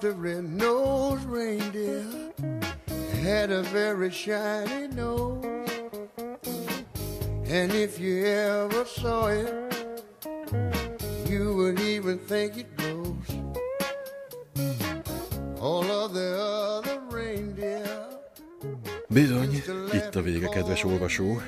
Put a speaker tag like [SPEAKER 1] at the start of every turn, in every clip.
[SPEAKER 1] the red-nosed reindeer had a very shiny nose. And if you ever saw it, you would even think it glows. All of the other reindeer
[SPEAKER 2] Bizony, itt a vége, kedves olvasó.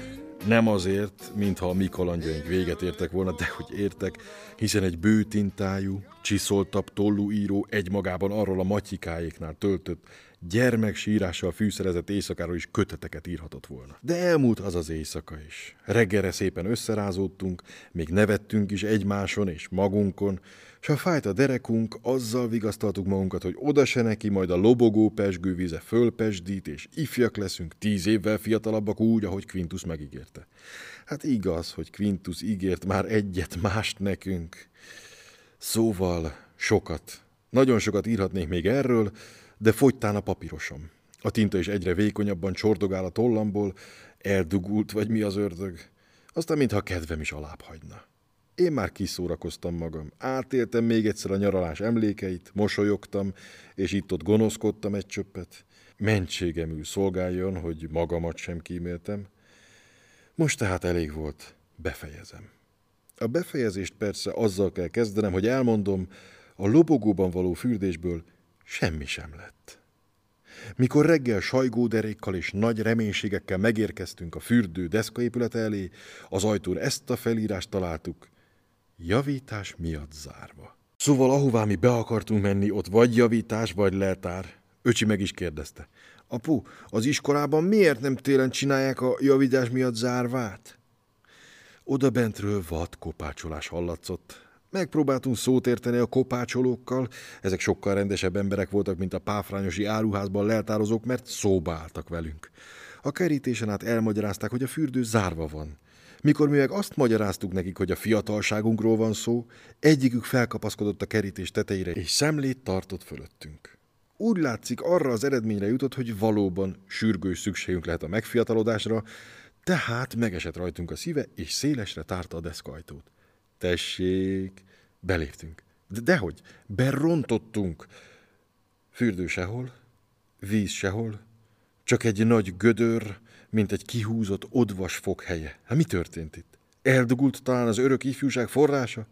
[SPEAKER 2] Nem azért, mintha a mi kalandjaink véget értek volna, de hogy értek, hiszen egy bőtintájú, csiszoltabb tollú író egymagában arról a matyikáéknál töltött, gyermeksírással fűszerezett éjszakáról is köteteket írhatott volna. De elmúlt az az éjszaka is. Reggelre szépen összerázódtunk, még nevettünk is egymáson és magunkon, s ha fájt a derekunk, azzal vigasztaltuk magunkat, hogy oda se neki, majd a lobogó pesgővíze fölpesdít, és ifjak leszünk, tíz évvel fiatalabbak úgy, ahogy Quintus megígérte. Hát igaz, hogy Quintus ígért már egyet mást nekünk. Szóval sokat, nagyon sokat írhatnék még erről, de fogytán a papírosom. A tinta is egyre vékonyabban csordogál a tollamból, eldugult vagy mi az ördög. Aztán mintha kedvem is alább hagyna. Én már kiszórakoztam magam. Átéltem még egyszer a nyaralás emlékeit, mosolyogtam, és itt-ott gonoszkodtam egy csöppet. Mentségemül szolgáljon, hogy magamat sem kíméltem. Most tehát elég volt, befejezem. A befejezést persze azzal kell kezdenem, hogy elmondom, a lobogóban való fürdésből semmi sem lett. Mikor reggel sajgóderékkal és nagy reménységekkel megérkeztünk a fürdő deszkaépülete elé, az ajtón ezt a felírást találtuk, javítás miatt zárva. Szóval ahová mi be akartunk menni, ott vagy javítás, vagy leltár. Öcsi meg is kérdezte. Apu, az iskolában miért nem télen csinálják a javítás miatt zárvát? Oda bentről vad kopácsolás hallatszott. Megpróbáltunk szót érteni a kopácsolókkal, ezek sokkal rendesebb emberek voltak, mint a páfrányosi áruházban leltározók, mert szóba álltak velünk. A kerítésen át elmagyarázták, hogy a fürdő zárva van. Mikor mi meg azt magyaráztuk nekik, hogy a fiatalságunkról van szó, egyikük felkapaszkodott a kerítés tetejére, és szemlét tartott fölöttünk. Úgy látszik, arra az eredményre jutott, hogy valóban sürgős szükségünk lehet a megfiatalodásra, tehát megesett rajtunk a szíve, és szélesre tárta a deszkajtót. Tessék, beléptünk. De dehogy, berontottunk. Fürdő sehol, víz sehol, csak egy nagy gödör, mint egy kihúzott odvas fog helye. Hát mi történt itt? Eldugult talán az örök ifjúság forrása?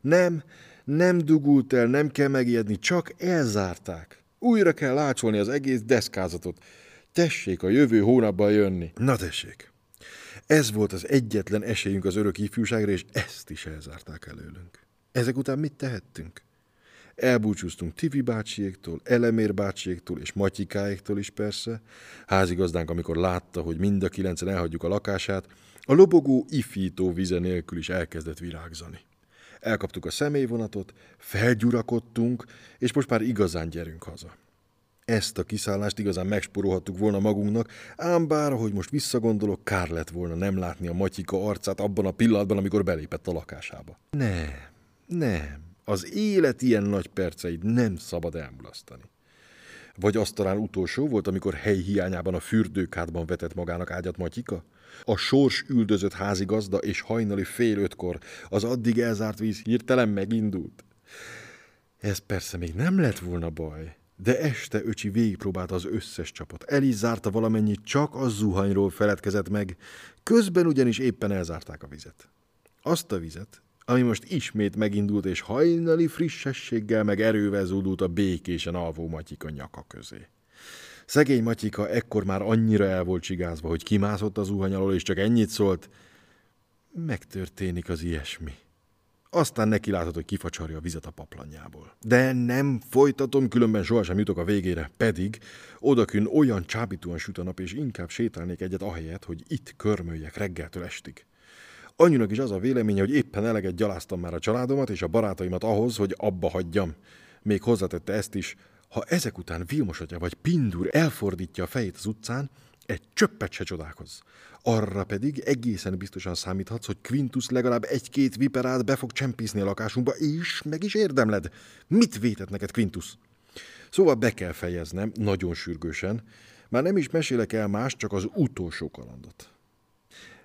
[SPEAKER 2] Nem, nem dugult el, nem kell megijedni, csak elzárták. Újra kell lácsolni az egész deszkázatot. Tessék a jövő hónapban jönni. Na tessék. Ez volt az egyetlen esélyünk az örök ifjúságra, és ezt is elzárták előlünk. Ezek után mit tehettünk? Elbúcsúztunk Tivi bácsiéktól, Elemér bácsiéktól és Matyikáéktól is persze. Házigazdánk, amikor látta, hogy mind a kilencen elhagyjuk a lakását, a lobogó ifító vize nélkül is elkezdett virágzani. Elkaptuk a személyvonatot, felgyurakodtunk, és most már igazán gyerünk haza. Ezt a kiszállást igazán megsporolhattuk volna magunknak, ám bár, ahogy most visszagondolok, kár lett volna nem látni a Matyika arcát abban a pillanatban, amikor belépett a lakásába. Nem, nem, az élet ilyen nagy perceit nem szabad elmulasztani. Vagy az talán utolsó volt, amikor hely hiányában a fürdőkádban vetett magának ágyat Matyika? A sors üldözött házigazda és hajnali fél ötkor az addig elzárt víz hirtelen megindult. Ez persze még nem lett volna baj, de este öcsi végigpróbálta az összes csapat. El valamennyit, csak a zuhanyról feledkezett meg, közben ugyanis éppen elzárták a vizet. Azt a vizet, ami most ismét megindult, és hajnali frissességgel meg erővel zúdult a békésen alvó Matyika nyaka közé. Szegény Matyika ekkor már annyira el volt csigázva, hogy kimászott az zuhany alól, és csak ennyit szólt, megtörténik az ilyesmi. Aztán neki látod, hogy kifacsarja a vizet a paplanjából. De nem folytatom, különben sohasem jutok a végére. Pedig odakün olyan csábítóan süt a nap, és inkább sétálnék egyet ahelyett, hogy itt körmöljek reggeltől estig. Annyinak is az a véleménye, hogy éppen eleget gyaláztam már a családomat és a barátaimat ahhoz, hogy abba hagyjam. Még hozzátette ezt is, ha ezek után Vilmos atya vagy Pindur elfordítja a fejét az utcán, egy csöppet se csodálkozz. Arra pedig egészen biztosan számíthatsz, hogy Quintus legalább egy-két viperát be fog csempészni a lakásunkba, és meg is érdemled. Mit vétett neked Quintus? Szóval be kell fejeznem, nagyon sürgősen. Már nem is mesélek el más, csak az utolsó kalandot.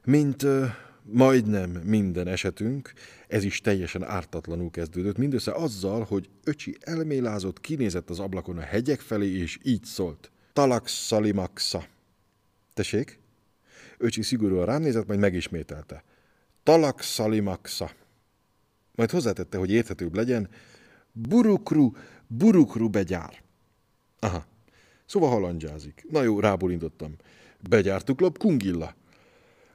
[SPEAKER 2] Mint uh, majdnem minden esetünk, ez is teljesen ártatlanul kezdődött, mindössze azzal, hogy öcsi elmélázott, kinézett az ablakon a hegyek felé, és így szólt. Talaxalimaxa. Tessék? Öcsi szigorúan rám nézett, majd megismételte. Talaxalimaxa. Majd hozzátette, hogy érthetőbb legyen, burukru, burukru begyár. Aha, szóval halandzsázik. Na jó, rábólintottam. Begyártuk lap kungilla.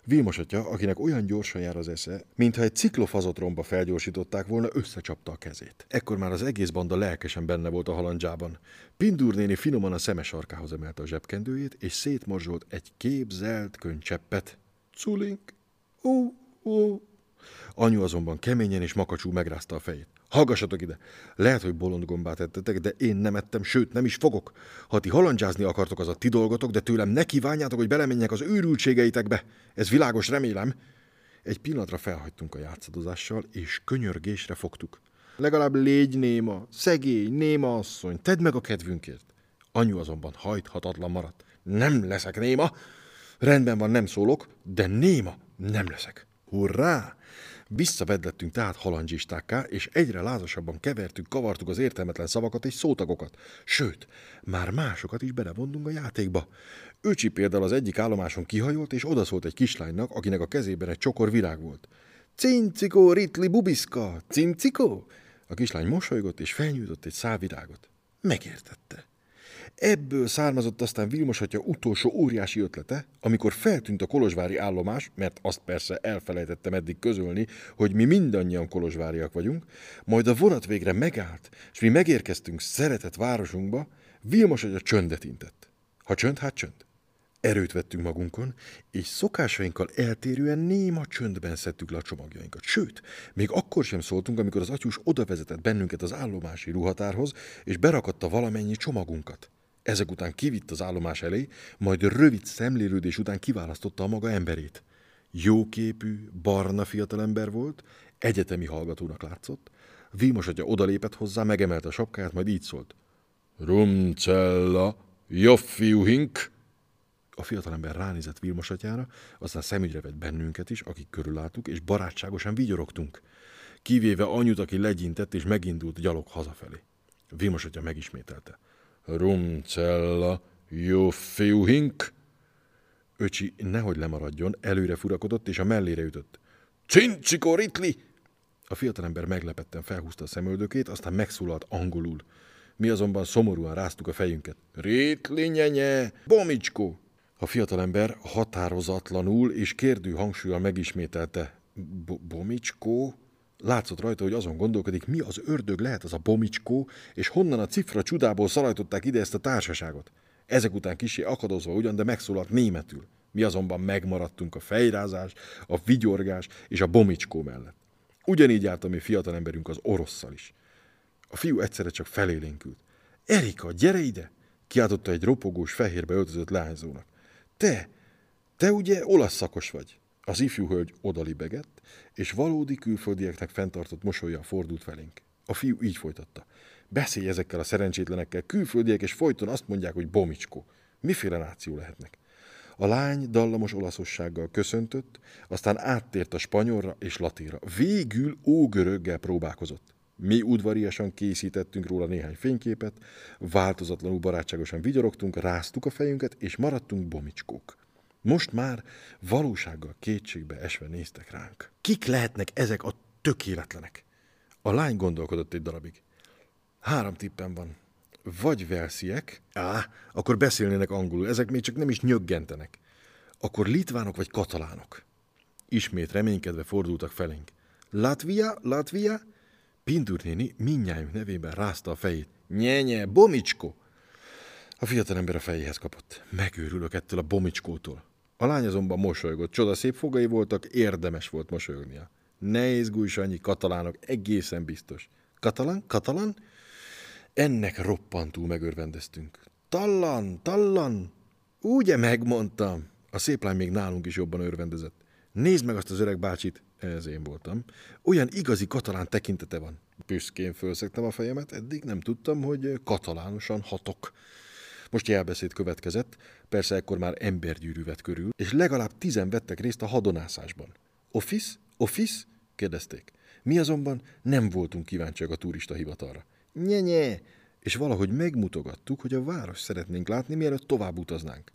[SPEAKER 2] Vilmos atya, akinek olyan gyorsan jár az esze, mintha egy ciklofazot felgyorsították volna, összecsapta a kezét. Ekkor már az egész banda lelkesen benne volt a halandzsában. Pindur néni finoman a szemes arkához emelte a zsebkendőjét, és szétmorzsolt egy képzelt könycseppet. Culink! Ó, ó! Anyu azonban keményen és makacsú megrázta a fejét. Hallgassatok ide! Lehet, hogy bolond gombát ettetek, de én nem ettem, sőt, nem is fogok. Ha ti halandzsázni akartok, az a ti dolgotok, de tőlem ne kívánjátok, hogy belemenjek az őrültségeitekbe. Ez világos, remélem. Egy pillanatra felhagytunk a játszadozással, és könyörgésre fogtuk. Legalább légy néma, szegény, néma asszony, tedd meg a kedvünkért. Anyu azonban hajthatatlan maradt. Nem leszek néma. Rendben van, nem szólok, de néma nem leszek. Hurrá! Visszavedlettünk tehát halandzsistákká, és egyre lázasabban kevertük, kavartuk az értelmetlen szavakat és szótagokat. Sőt, már másokat is belevondunk a játékba. Öcsi például az egyik állomáson kihajolt, és odaszólt egy kislánynak, akinek a kezében egy csokor virág volt. Cincikó, ritli, bubiszka, cincikó? A kislány mosolygott, és felnyújtott egy szálvirágot. Megértette. Ebből származott aztán Vilmos atya utolsó óriási ötlete, amikor feltűnt a kolozsvári állomás, mert azt persze elfelejtettem eddig közölni, hogy mi mindannyian kolozsváriak vagyunk, majd a vonat végre megállt, és mi megérkeztünk szeretett városunkba, Vilmos atya csöndet intett. Ha csönd, hát csönd. Erőt vettünk magunkon, és szokásainkkal eltérően néma csöndben szedtük le a csomagjainkat. Sőt, még akkor sem szóltunk, amikor az atyus oda vezetett bennünket az állomási ruhatárhoz, és berakatta valamennyi csomagunkat. Ezek után kivitt az állomás elé, majd rövid szemlélődés után kiválasztotta a maga emberét. Jóképű, barna fiatalember volt, egyetemi hallgatónak látszott. Vímos atya odalépett hozzá, megemelte a sapkáját, majd így szólt. Rumcella, joffiuhink! A fiatalember ránézett Vilmos atyára, aztán szemügyre vett bennünket is, akik körülálltuk, és barátságosan vigyorogtunk. Kivéve anyut, aki legyintett, és megindult gyalog hazafelé. Vilmos atya megismételte. Rumcella, jó fiúhink! Öcsi nehogy lemaradjon, előre furakodott, és a mellére ütött. Cincsikó ritli! A fiatalember meglepetten felhúzta a szemöldökét, aztán megszólalt angolul. Mi azonban szomorúan ráztuk a fejünket. Ritli nyenye, bomicskó! A fiatalember határozatlanul és kérdő hangsúlyal megismételte. Bomicskó? Látszott rajta, hogy azon gondolkodik, mi az ördög lehet az a bomicskó, és honnan a cifra csudából szalajtották ide ezt a társaságot. Ezek után kisé akadozva ugyan, de megszólalt németül. Mi azonban megmaradtunk a fejrázás, a vigyorgás és a bomicskó mellett. Ugyanígy járt a mi fiatalemberünk az orosszal is. A fiú egyszerre csak felélénkült. Erika, gyere ide! Kiáltotta egy ropogós, fehérbe öltözött lányzónak. Te, te ugye olasz szakos vagy? Az ifjú hölgy odalibegett, és valódi külföldieknek fenntartott mosolya fordult felénk. A fiú így folytatta. Beszélj ezekkel a szerencsétlenekkel, külföldiek, és folyton azt mondják, hogy bomicskó. Miféle náció lehetnek? A lány dallamos olaszossággal köszöntött, aztán áttért a spanyolra és latinra. Végül ógöröggel próbálkozott. Mi udvariasan készítettünk róla néhány fényképet, változatlanul barátságosan vigyorogtunk, ráztuk a fejünket, és maradtunk bomicskók. Most már valósággal kétségbe esve néztek ránk. Kik lehetnek ezek a tökéletlenek? A lány gondolkodott egy darabig. Három tippem van. Vagy velsziek, á, akkor beszélnének angolul, ezek még csak nem is nyöggentenek. Akkor litvánok vagy katalánok. Ismét reménykedve fordultak felénk. Latvia, Latvia? Pindur néni minnyájunk nevében rázta a fejét. Nyenye, bomicsko! A fiatalember a fejéhez kapott. Megőrülök ettől a bomicskótól. A lány azonban mosolygott, csodaszép fogai voltak, érdemes volt mosolyognia. Ne izgulj, Sanyi, katalánok, egészen biztos. Katalán? Katalán? Ennek roppantul megörvendeztünk. Tallan, tallan! Ugye megmondtam. A szép lány még nálunk is jobban örvendezett. Nézd meg azt az öreg bácsit, ez én voltam. Olyan igazi katalán tekintete van. Büszkén fölszegtem a fejemet, eddig nem tudtam, hogy katalánosan hatok. Most jelbeszéd következett, persze ekkor már embergyűrű vett körül, és legalább tizen vettek részt a hadonászásban. Office? Office? kérdezték. Mi azonban nem voltunk kíváncsiak a turista hivatalra. Nye-nye! És valahogy megmutogattuk, hogy a város szeretnénk látni, mielőtt tovább utaznánk.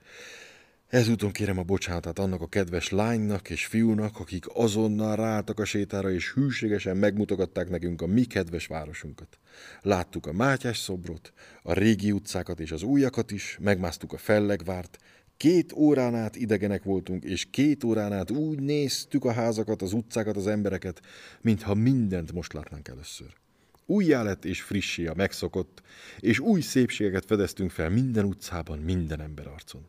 [SPEAKER 2] Ezúton kérem a bocsánatát annak a kedves lánynak és fiúnak, akik azonnal ráálltak a sétára, és hűségesen megmutogatták nekünk a mi kedves városunkat. Láttuk a Mátyás szobrot, a régi utcákat és az újakat is, megmásztuk a fellegvárt, Két órán át idegenek voltunk, és két órán át úgy néztük a házakat, az utcákat, az embereket, mintha mindent most látnánk először. Újjá lett és frissé a megszokott, és új szépségeket fedeztünk fel minden utcában, minden ember arcon.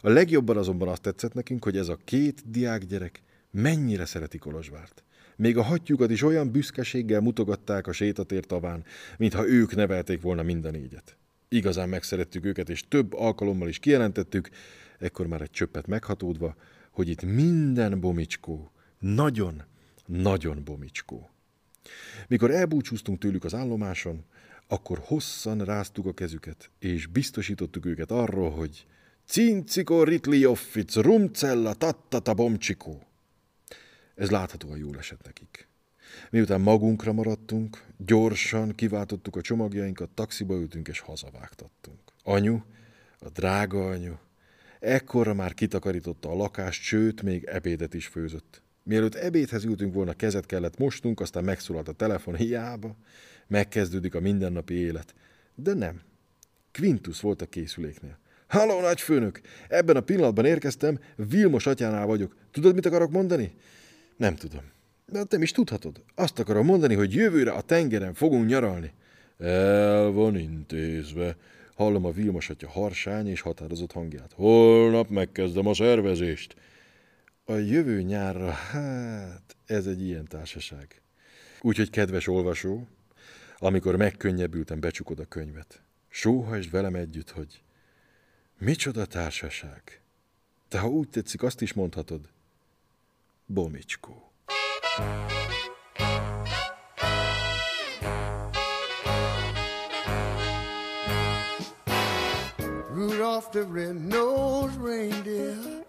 [SPEAKER 2] A legjobban azonban azt tetszett nekünk, hogy ez a két diákgyerek mennyire szereti Kolozsvárt. Még a hatjukat is olyan büszkeséggel mutogatták a sétatér taván, mintha ők nevelték volna minden négyet. Igazán megszerettük őket, és több alkalommal is kijelentettük, ekkor már egy csöppet meghatódva, hogy itt minden bomicskó, nagyon, nagyon bomicskó. Mikor elbúcsúztunk tőlük az állomáson, akkor hosszan ráztuk a kezüket, és biztosítottuk őket arról, hogy Cinciko ritli offic, rumcella tattata bomcsikó. Ez láthatóan jól esett nekik. Miután magunkra maradtunk, gyorsan kiváltottuk a csomagjainkat, taxiba ültünk és hazavágtattunk. Anyu, a drága anyu, ekkorra már kitakarította a lakást, sőt, még ebédet is főzött. Mielőtt ebédhez ültünk volna, kezet kellett mostunk, aztán megszólalt a telefon, hiába. Megkezdődik a mindennapi élet. De nem. Quintus volt a készüléknél. Halló, nagyfőnök! Ebben a pillanatban érkeztem, Vilmos atyánál vagyok. Tudod, mit akarok mondani? Nem tudom. De te is tudhatod. Azt akarom mondani, hogy jövőre a tengeren fogunk nyaralni. El van intézve. Hallom a Vilmos atya harsány és határozott hangját. Holnap megkezdem a szervezést. A jövő nyárra, hát ez egy ilyen társaság. Úgyhogy kedves olvasó, amikor megkönnyebbültem, becsukod a könyvet. Sóhajtsd velem együtt, hogy micsoda társaság. Te, ha úgy tetszik, azt is mondhatod, Bomicskó.
[SPEAKER 1] Rudolph the red-nosed reindeer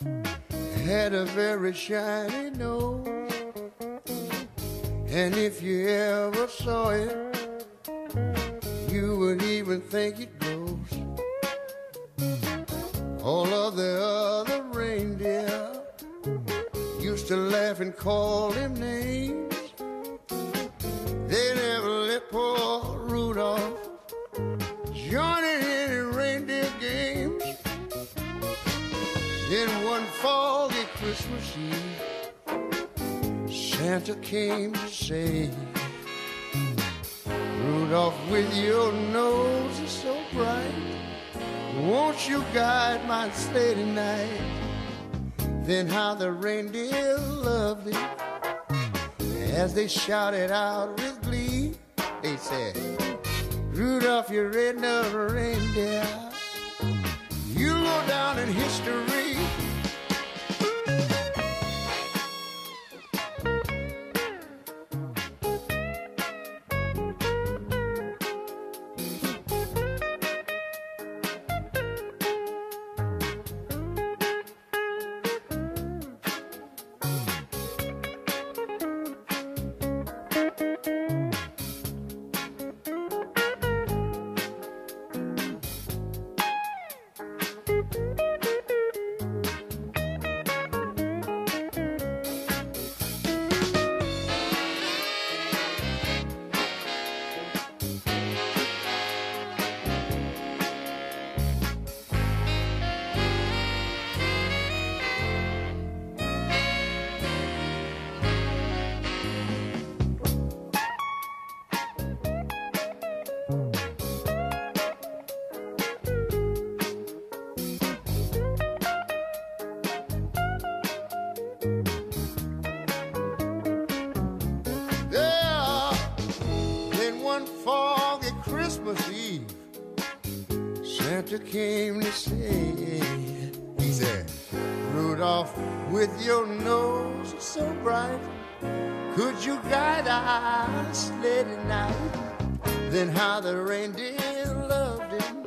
[SPEAKER 1] had a very shiny nose. And if you ever saw it, you would even think it glows. And call him names. They never let poor Rudolph join in any reindeer games. Then one foggy Christmas Eve, Santa came to say, Rudolph, with your nose so bright, won't you guide my sleigh tonight? Then how the reindeer loved it as they shouted out with glee. They said, Rudolph, you red-nosed reindeer, you go down in history. Santa came to say, he said, Rudolph, with your nose so bright, could you guide our sleigh tonight? Then how the reindeer loved him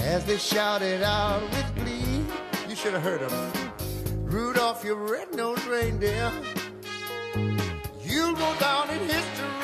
[SPEAKER 1] as they shouted out with glee. You should have heard them. Rudolph, your red-nosed reindeer. You'll go down in history